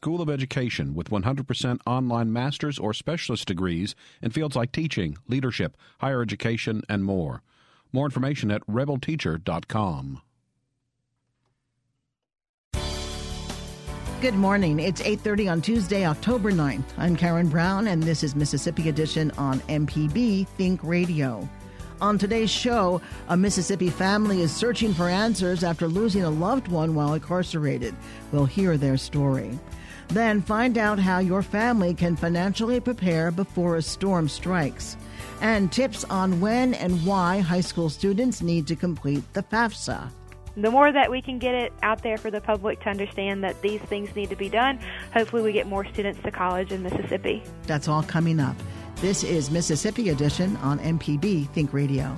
School of Education with 100% online master's or specialist degrees in fields like teaching, leadership, higher education, and more. More information at rebelteacher.com. Good morning. It's 8:30 on Tuesday, October 9th. I'm Karen Brown and this is Mississippi Edition on MPB Think Radio. On today's show, a Mississippi family is searching for answers after losing a loved one while incarcerated. We'll hear their story. Then find out how your family can financially prepare before a storm strikes. And tips on when and why high school students need to complete the FAFSA. The more that we can get it out there for the public to understand that these things need to be done, hopefully we get more students to college in Mississippi. That's all coming up. This is Mississippi Edition on MPB Think Radio.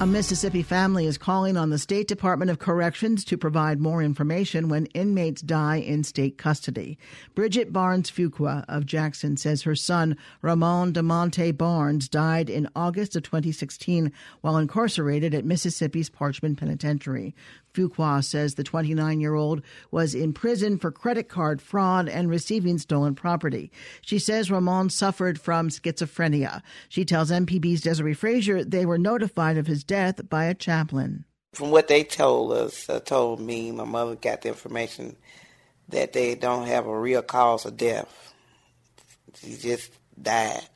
A Mississippi family is calling on the State Department of Corrections to provide more information when inmates die in state custody. Bridget Barnes Fuqua of Jackson says her son, Ramon DeMonte Barnes, died in August of 2016 while incarcerated at Mississippi's Parchman Penitentiary. Fuqua says the 29 year old was in prison for credit card fraud and receiving stolen property. She says Ramon suffered from schizophrenia. She tells MPB's Desare Frazier they were notified of his death by a chaplain. From what they told us, uh, told me, my mother got the information that they don't have a real cause of death. He just died.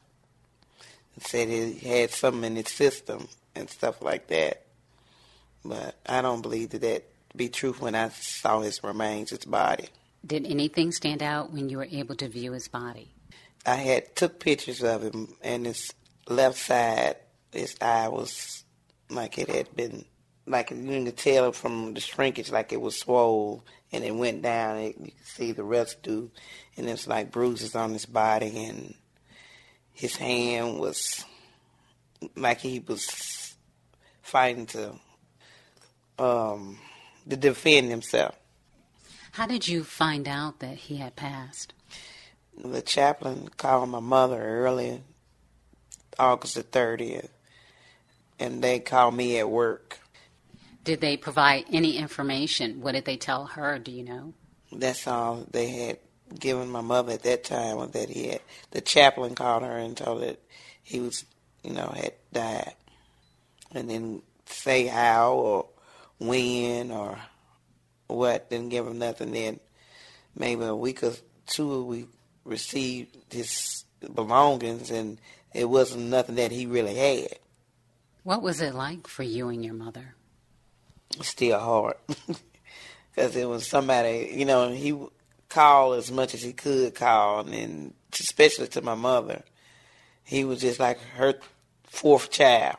Said he had something in his system and stuff like that. But I don't believe that that be true when I saw his remains, his body. Did anything stand out when you were able to view his body? I had took pictures of him, and his left side, his eye was like it had been, like you could tell from the shrinkage, like it was swollen, and it went down. And you could see the residue, and it's like bruises on his body, and his hand was like he was fighting to um, to defend himself. How did you find out that he had passed? The chaplain called my mother early, August the 30th, and they called me at work. Did they provide any information? What did they tell her? Do you know? That's all they had given my mother at that time was that he had the chaplain called her and told her that he was, you know, had died, and then say how or when or what. Didn't give him nothing. Then maybe a week or two we received his belongings, and it wasn't nothing that he really had. What was it like for you and your mother? Still hard, because it was somebody. You know, he called as much as he could call, and especially to my mother, he was just like her fourth child,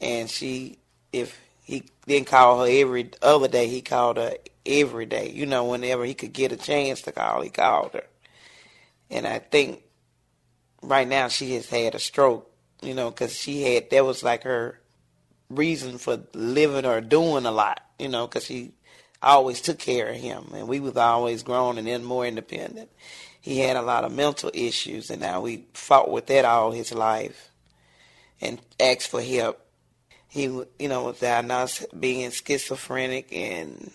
and she, if he didn't call her every other day. He called her every day. You know, whenever he could get a chance to call, he called her. And I think right now she has had a stroke. You know, because she had that was like her reason for living or doing a lot. You know, because she always took care of him, and we was always grown and then more independent. He had a lot of mental issues, and now we fought with that all his life, and asked for help he, you know, was diagnosed being schizophrenic and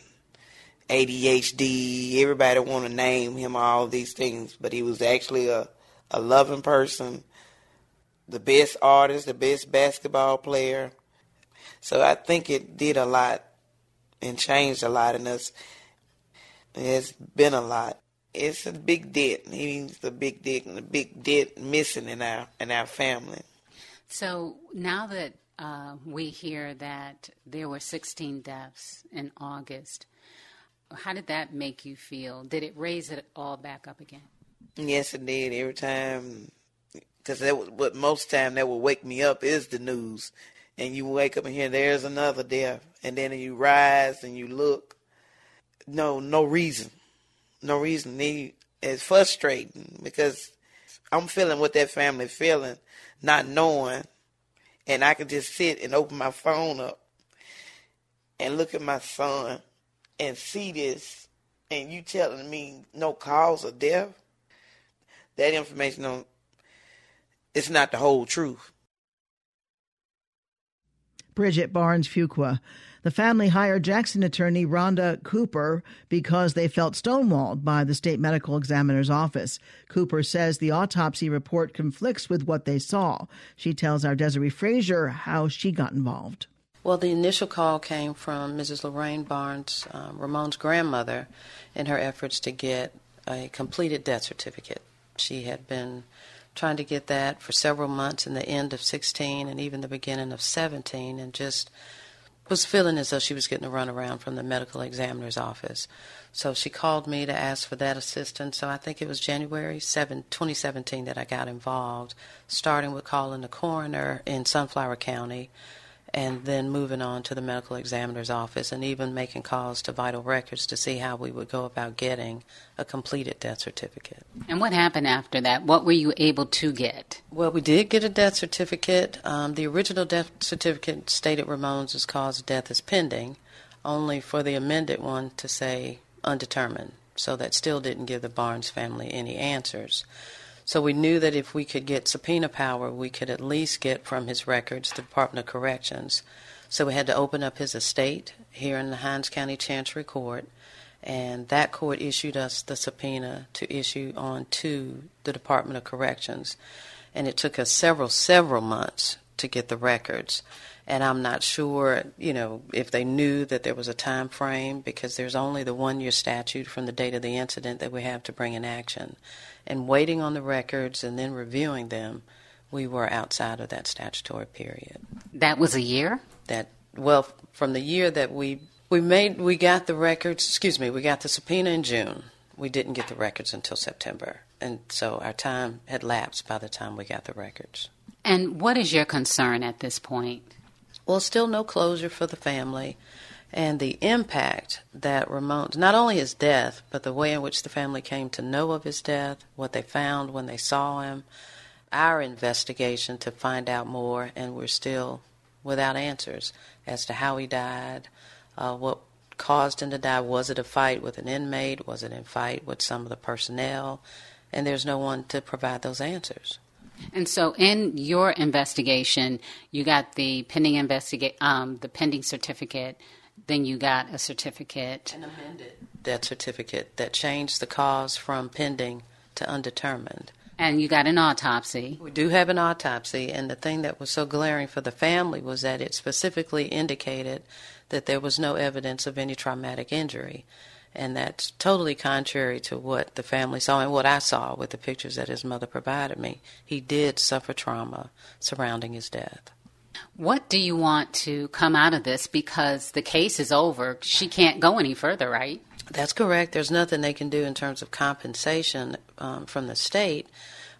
ADHD. Everybody want to name him all these things, but he was actually a, a loving person, the best artist, the best basketball player. So I think it did a lot and changed a lot in us. It's been a lot. It's a big debt. He's a big dent and a big debt missing in our in our family. So now that uh, we hear that there were 16 deaths in August. How did that make you feel? Did it raise it all back up again? Yes, it did. Every time, because that was what most time that would wake me up is the news, and you wake up and hear there's another death, and then you rise and you look. No, no reason, no reason. It's frustrating because I'm feeling what that family feeling, not knowing and I could just sit and open my phone up and look at my son and see this, and you telling me no cause of death, that information don't, it's not the whole truth. Bridget Barnes Fuqua. The family hired Jackson attorney Rhonda Cooper because they felt stonewalled by the state medical examiner's office. Cooper says the autopsy report conflicts with what they saw. She tells our Desare Frazier how she got involved. Well, the initial call came from Mrs. Lorraine Barnes, um, Ramon's grandmother, in her efforts to get a completed death certificate. She had been trying to get that for several months in the end of 16 and even the beginning of 17 and just was feeling as though she was getting a runaround from the medical examiner's office. So she called me to ask for that assistance. So I think it was January 7, 2017 that I got involved, starting with calling the coroner in Sunflower County and then moving on to the medical examiner's office and even making calls to vital records to see how we would go about getting a completed death certificate. And what happened after that? What were you able to get? Well, we did get a death certificate. Um, the original death certificate stated Ramon's cause of death is pending, only for the amended one to say undetermined. So that still didn't give the Barnes family any answers. So we knew that if we could get subpoena power, we could at least get from his records the Department of Corrections. So we had to open up his estate here in the Hinds County Chancery Court, and that court issued us the subpoena to issue on to the Department of Corrections. And it took us several, several months to get the records. And I'm not sure, you know, if they knew that there was a time frame because there's only the one year statute from the date of the incident that we have to bring an action and waiting on the records and then reviewing them, we were outside of that statutory period. That was a year? That well, from the year that we we made we got the records, excuse me, we got the subpoena in June. We didn't get the records until September. And so our time had lapsed by the time we got the records. And what is your concern at this point? Well, still no closure for the family and the impact that Ramon, not only his death, but the way in which the family came to know of his death, what they found when they saw him, our investigation to find out more, and we're still without answers as to how he died, uh, what caused him to die. Was it a fight with an inmate? Was it a fight with some of the personnel? And there's no one to provide those answers. And so, in your investigation, you got the pending investigate, um, the pending certificate then you got a certificate. An amended death certificate that changed the cause from pending to undetermined. And you got an autopsy. We do have an autopsy, and the thing that was so glaring for the family was that it specifically indicated that there was no evidence of any traumatic injury. And that's totally contrary to what the family saw and what I saw with the pictures that his mother provided me. He did suffer trauma surrounding his death. What do you want to come out of this? Because the case is over. She can't go any further, right? That's correct. There's nothing they can do in terms of compensation um, from the state.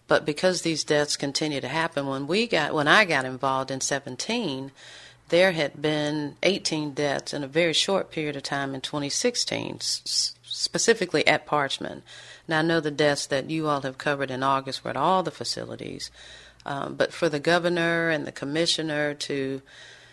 But because these deaths continue to happen, when we got when I got involved in 17, there had been 18 deaths in a very short period of time in 2016, s- specifically at Parchman. Now I know the deaths that you all have covered in August were at all the facilities, um, but for the governor and the commissioner to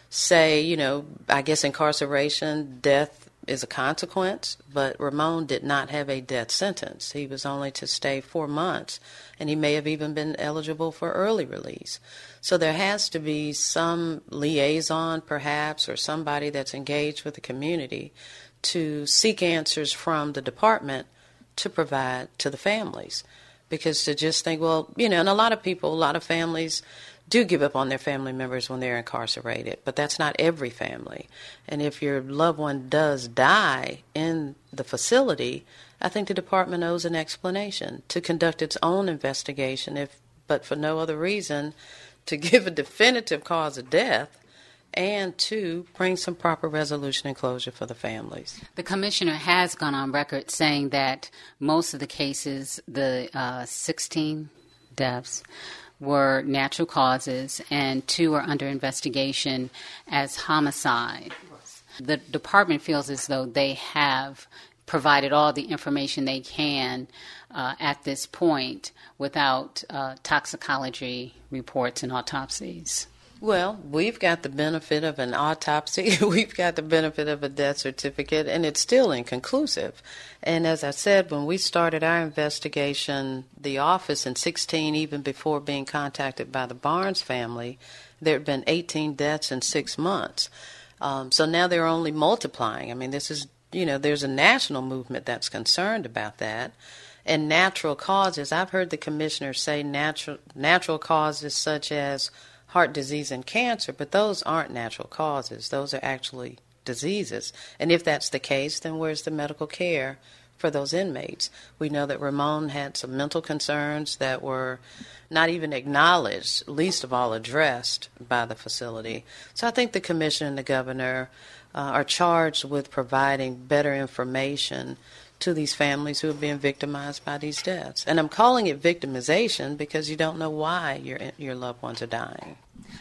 say, you know, I guess incarceration, death is a consequence, but Ramon did not have a death sentence. He was only to stay four months, and he may have even been eligible for early release. So there has to be some liaison, perhaps, or somebody that's engaged with the community to seek answers from the department to provide to the families because to just think, well, you know, and a lot of people, a lot of families do give up on their family members when they're incarcerated, but that's not every family. And if your loved one does die in the facility, I think the department owes an explanation to conduct its own investigation, if but for no other reason, to give a definitive cause of death and to bring some proper resolution and closure for the families. The commissioner has gone on record saying that most of the cases, the uh, 16 deaths, were natural causes and two are under investigation as homicide. The department feels as though they have provided all the information they can uh, at this point without uh, toxicology reports and autopsies. Well, we've got the benefit of an autopsy, we've got the benefit of a death certificate, and it's still inconclusive. And as I said, when we started our investigation, the office in 16, even before being contacted by the Barnes family, there had been 18 deaths in six months. Um, so now they're only multiplying. I mean, this is, you know, there's a national movement that's concerned about that. And natural causes, I've heard the commissioner say natural, natural causes such as heart disease and cancer, but those aren't natural causes. Those are actually diseases. And if that's the case, then where's the medical care for those inmates? We know that Ramon had some mental concerns that were not even acknowledged, least of all addressed by the facility. So I think the commission and the governor uh, are charged with providing better information to these families who have been victimized by these deaths. And I'm calling it victimization because you don't know why your your loved ones are dying.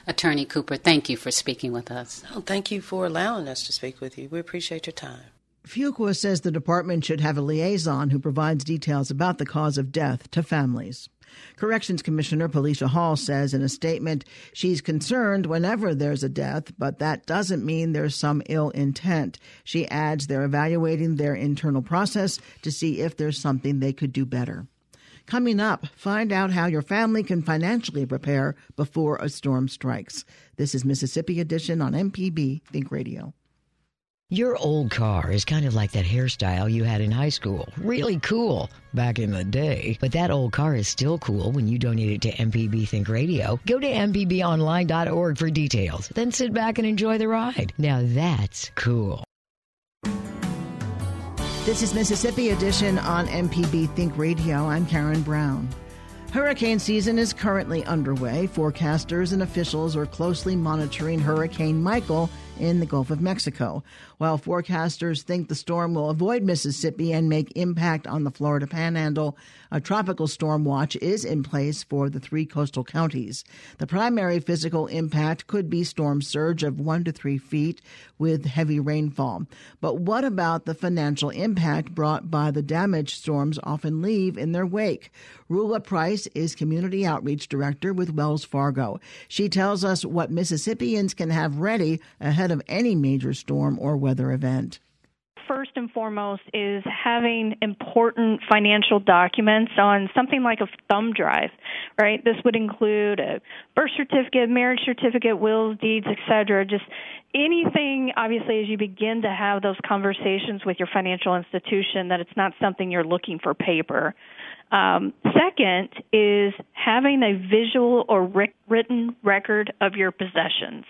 Attorney Cooper, thank you for speaking with us. Oh, thank you for allowing us to speak with you. We appreciate your time. Fuqua says the department should have a liaison who provides details about the cause of death to families. Corrections Commissioner Pelicia Hall says in a statement she's concerned whenever there's a death, but that doesn't mean there's some ill intent. She adds they're evaluating their internal process to see if there's something they could do better. Coming up, find out how your family can financially prepare before a storm strikes. This is Mississippi Edition on MPB Think Radio. Your old car is kind of like that hairstyle you had in high school. Really cool back in the day. But that old car is still cool when you donate it to MPB Think Radio. Go to MPBOnline.org for details. Then sit back and enjoy the ride. Now that's cool. This is Mississippi Edition on MPB Think Radio. I'm Karen Brown. Hurricane season is currently underway. Forecasters and officials are closely monitoring Hurricane Michael in the Gulf of Mexico. While forecasters think the storm will avoid Mississippi and make impact on the Florida Panhandle, a tropical storm watch is in place for the three coastal counties. The primary physical impact could be storm surge of one to three feet with heavy rainfall. But what about the financial impact brought by the damage storms often leave in their wake? Rula Price is Community Outreach Director with Wells Fargo. She tells us what Mississippians can have ready ahead of any major storm or weather event first and foremost is having important financial documents on something like a thumb drive, right? This would include a birth certificate, marriage certificate, wills, deeds, etc. Just anything, obviously, as you begin to have those conversations with your financial institution, that it's not something you're looking for paper. Um, second is having a visual or written record of your possessions.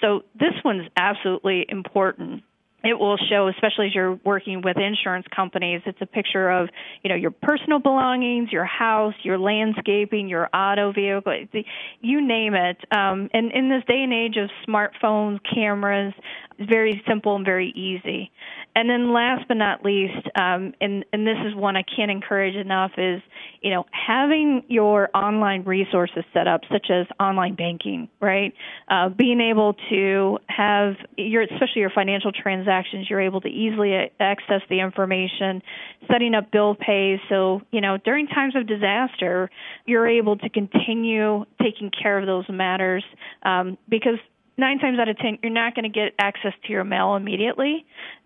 So this one's absolutely important. It will show especially as you're working with insurance companies it's a picture of you know your personal belongings your house your landscaping your auto vehicle you name it. Um, and in this day and age of smartphones cameras very simple and very easy and then last but not least, um, and, and this is one I can't encourage enough, is you know having your online resources set up, such as online banking, right? Uh, being able to have your, especially your financial transactions, you're able to easily access the information, setting up bill pay. So you know during times of disaster, you're able to continue taking care of those matters um, because nine times out of ten, you're not going to get access to your mail immediately.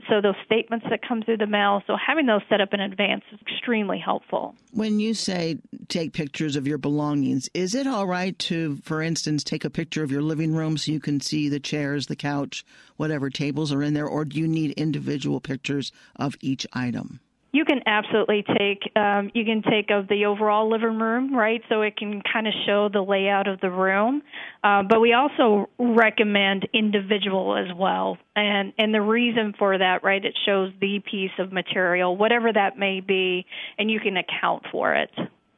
So those statements that come through the mail, so having those set up in advance is extremely helpful. When you say take pictures of your belongings, is it all right to, for instance, take a picture of your living room so you can see the chairs, the couch, whatever tables are in there, or do you need individual pictures of each item? You can absolutely take um, you can take of the overall living room, right? So it can kind of show the layout of the room. Uh, but we also recommend individual as well, and and the reason for that, right? It shows the piece of material, whatever that may be, and you can account for it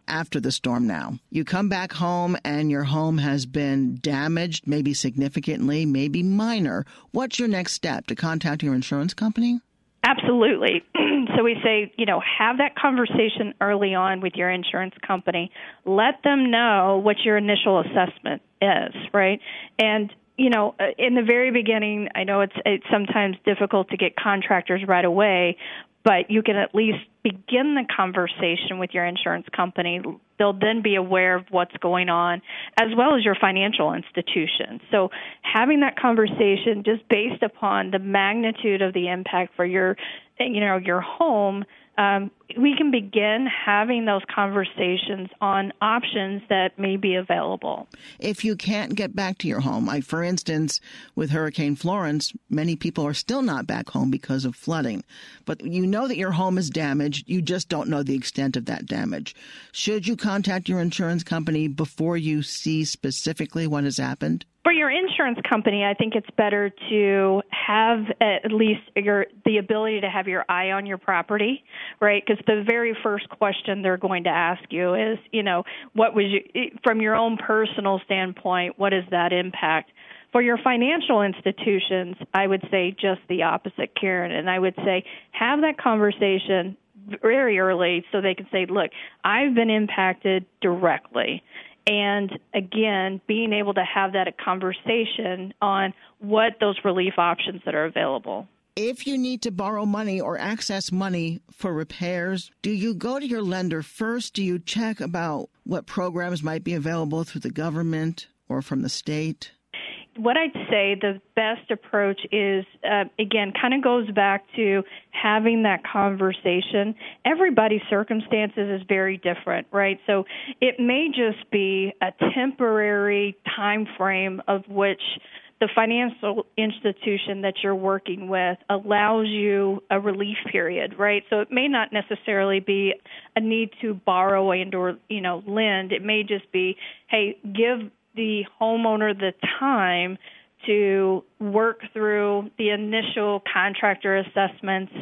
after the storm now. You come back home and your home has been damaged, maybe significantly, maybe minor. What's your next step? To contact your insurance company? Absolutely. so we say, you know, have that conversation early on with your insurance company. Let them know what your initial assessment is, right? And you know, uh, in the very beginning, I know it's it's sometimes difficult to get contractors right away, but you can at least begin the conversation with your insurance company. They'll then be aware of what's going on, as well as your financial institution. So, having that conversation just based upon the magnitude of the impact for your, you know, your home um, we can begin having those conversations on options that may be available. If you can't get back to your home, like for instance, with Hurricane Florence, many people are still not back home because of flooding. But you know that your home is damaged, you just don't know the extent of that damage. Should you contact your insurance company before you see specifically what has happened? For your insurance company, I think it's better to have at least your the ability to have your eye on your property, right? Because the very first question they're going to ask you is, you know, what was you from your own personal standpoint, what is that impact? For your financial institutions, I would say just the opposite, Karen, and I would say have that conversation very early so they can say, look, I've been impacted directly and again being able to have that conversation on what those relief options that are available if you need to borrow money or access money for repairs, do you go to your lender first? Do you check about what programs might be available through the government or from the state? What I'd say the best approach is, uh, again, kind of goes back to having that conversation. Everybody's circumstances is very different, right? So it may just be a temporary time frame of which the financial institution that you're working with allows you a relief period, right? So it may not necessarily be a need to borrow and or you know lend. It may just be, hey, give the homeowner the time to work through the initial contractor assessments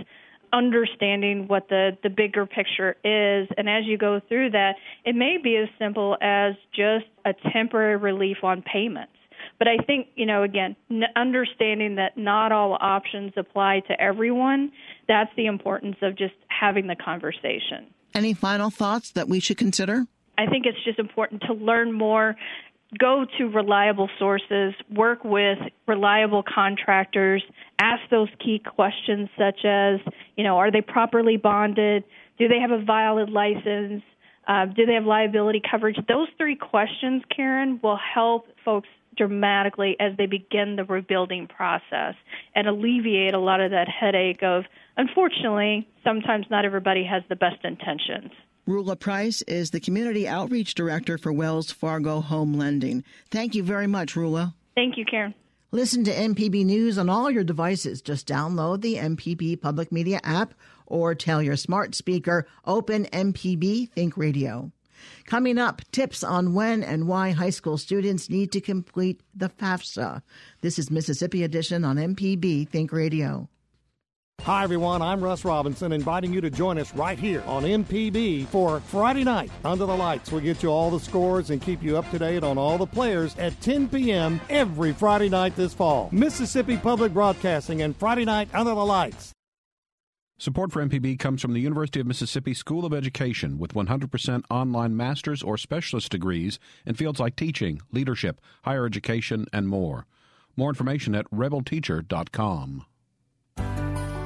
understanding what the the bigger picture is. And as you go through that it may be as simple as just a temporary relief on payments. But i think you know again understanding that not all options apply to everyone that's the importance of just having the conversation. Any final thoughts that we should consider? I think it's just important to learn more go to reliable sources, work with reliable contractors, ask those key questions such as, you know, are they properly bonded? Do they have a valid license? Uh, do they have liability coverage? Those three questions, Karen, will help folks dramatically as they begin the rebuilding process and alleviate a lot of that headache of, unfortunately, sometimes not everybody has the best intentions. Rula Price is the Community Outreach Director for Wells Fargo Home Lending. Thank you very much, Rula. Thank you, Karen. Listen to MPB News on all your devices. Just download the MPB Public Media app or tell your smart speaker, open MPB Think Radio. Coming up, tips on when and why high school students need to complete the FAFSA. This is Mississippi Edition on MPB Think Radio. Hi, everyone. I'm Russ Robinson, inviting you to join us right here on MPB for Friday night Under the Lights. We'll get you all the scores and keep you up to date on all the players at 10 p.m. every Friday night this fall. Mississippi Public Broadcasting and Friday night Under the Lights. Support for MPB comes from the University of Mississippi School of Education with 100% online master's or specialist degrees in fields like teaching, leadership, higher education, and more. More information at rebelteacher.com.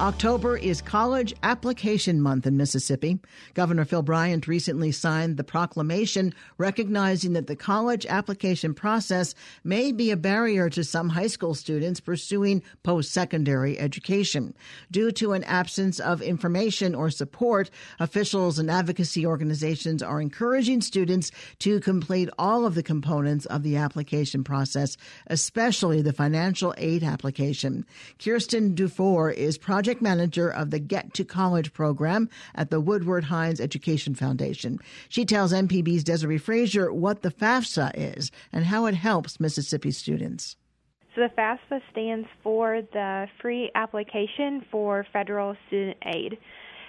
October is College Application Month in Mississippi. Governor Phil Bryant recently signed the proclamation recognizing that the college application process may be a barrier to some high school students pursuing post secondary education. Due to an absence of information or support, officials and advocacy organizations are encouraging students to complete all of the components of the application process, especially the financial aid application. Kirsten Dufour is project project manager of the Get to College program at the Woodward Hines Education Foundation. She tells MPB's Desare Frazier what the FAFSA is and how it helps Mississippi students. So the FAFSA stands for the Free Application for Federal Student Aid.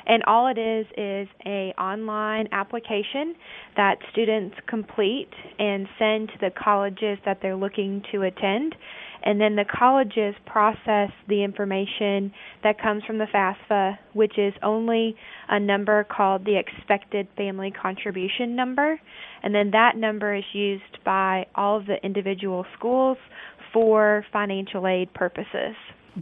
And all it is is a online application that students complete and send to the colleges that they're looking to attend and then the colleges process the information that comes from the FAFSA, which is only a number called the expected family contribution number, and then that number is used by all of the individual schools for financial aid purposes.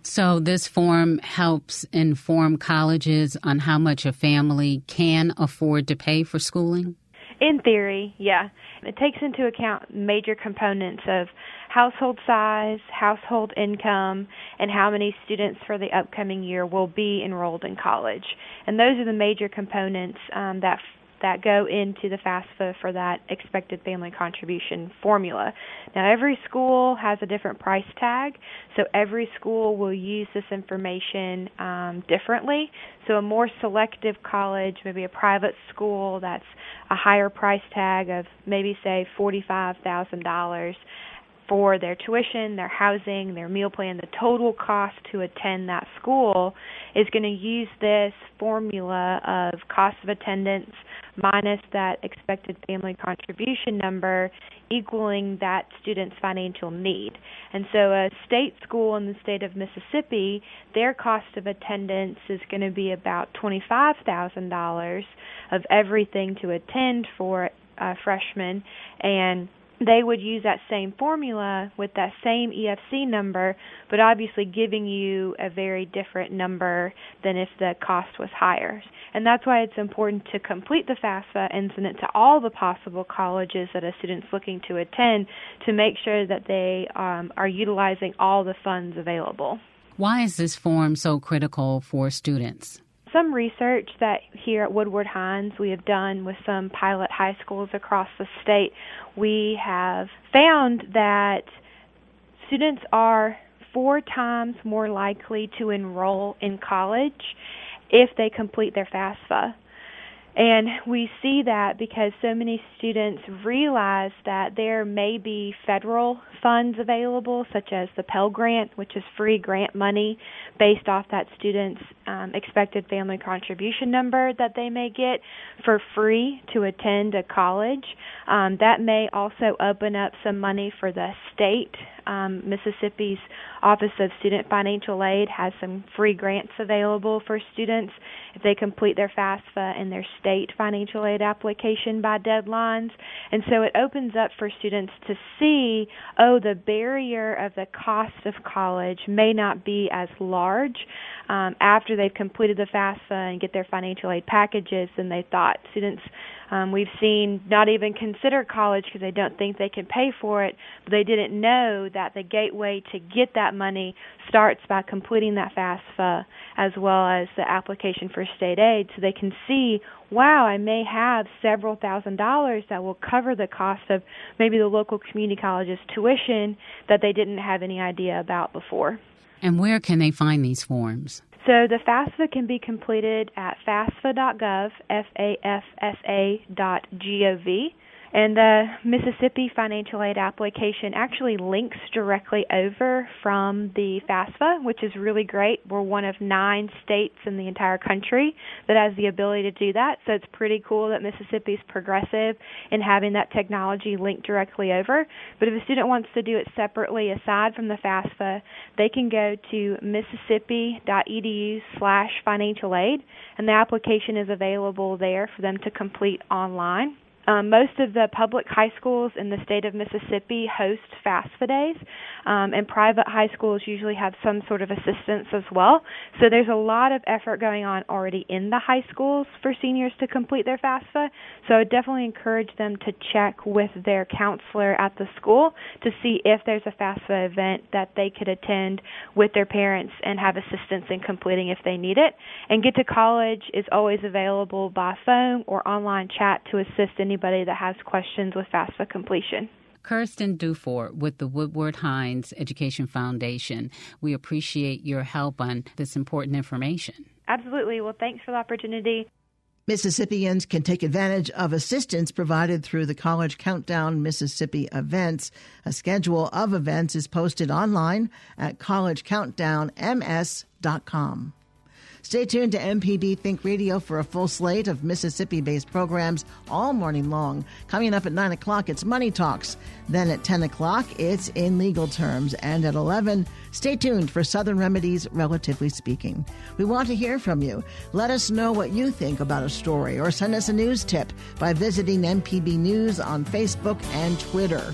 So, this form helps inform colleges on how much a family can afford to pay for schooling? In theory, yeah. It takes into account major components of household size, household income, and how many students for the upcoming year will be enrolled in college. And those are the major components um, that that go into the FAFSA for that expected family contribution formula. Now, every school has a different price tag, so every school will use this information um, differently. So, a more selective college, maybe a private school that's a higher price tag of maybe, say, $45,000 for their tuition, their housing, their meal plan, the total cost to attend that school is going to use this formula of cost of attendance minus that expected family contribution number equaling that student's financial need. And so a state school in the state of Mississippi, their cost of attendance is going to be about $25,000 of everything to attend for a freshman and they would use that same formula with that same EFC number, but obviously giving you a very different number than if the cost was higher. And that's why it's important to complete the FAFSA and send it to all the possible colleges that a student's looking to attend to make sure that they um, are utilizing all the funds available. Why is this form so critical for students? Some research that here at Woodward Hines we have done with some pilot high schools across the state, we have found that students are four times more likely to enroll in college if they complete their FAFSA. And we see that because so many students realize that there may be federal funds available, such as the Pell Grant, which is free grant money based off that student's um, expected family contribution number that they may get for free to attend a college. Um, that may also open up some money for the state. Um, Mississippi's Office of Student Financial Aid has some free grants available for students if they complete their FAFSA and their state financial aid application by deadlines. And so it opens up for students to see, oh, the barrier of the cost of college may not be as large um, after they've completed the FAFSA and get their financial aid packages than they thought. Students um, we've seen not even consider college because they don't think they can pay for it, but they didn't know that the gateway to get that money starts by completing that FAFSA as well as the application for state aid so they can see, wow, I may have several thousand dollars that will cover the cost of maybe the local community college's tuition that they didn't have any idea about before. And where can they find these forms? So the FAFSA can be completed at fafsa.gov, F-A-F-S-A dot G-O-V. And the Mississippi financial aid application actually links directly over from the FAFSA, which is really great. We're one of nine states in the entire country that has the ability to do that. So it's pretty cool that Mississippi is progressive in having that technology linked directly over. But if a student wants to do it separately aside from the FAFSA, they can go to mississippi.edu slash financial aid, and the application is available there for them to complete online. Um, most of the public high schools in the state of Mississippi host FAFSA days, um, and private high schools usually have some sort of assistance as well. So there's a lot of effort going on already in the high schools for seniors to complete their FAFSA. So I definitely encourage them to check with their counselor at the school to see if there's a FAFSA event that they could attend with their parents and have assistance in completing if they need it. And Get to College is always available by phone or online chat to assist anybody anybody that has questions with FAFSA completion. Kirsten Dufort with the Woodward Hines Education Foundation. We appreciate your help on this important information. Absolutely. Well, thanks for the opportunity. Mississippians can take advantage of assistance provided through the College Countdown Mississippi events. A schedule of events is posted online at collegecountdownms.com. Stay tuned to MPB Think Radio for a full slate of Mississippi based programs all morning long. Coming up at 9 o'clock, it's Money Talks. Then at 10 o'clock, it's In Legal Terms. And at 11, stay tuned for Southern Remedies, Relatively Speaking. We want to hear from you. Let us know what you think about a story or send us a news tip by visiting MPB News on Facebook and Twitter.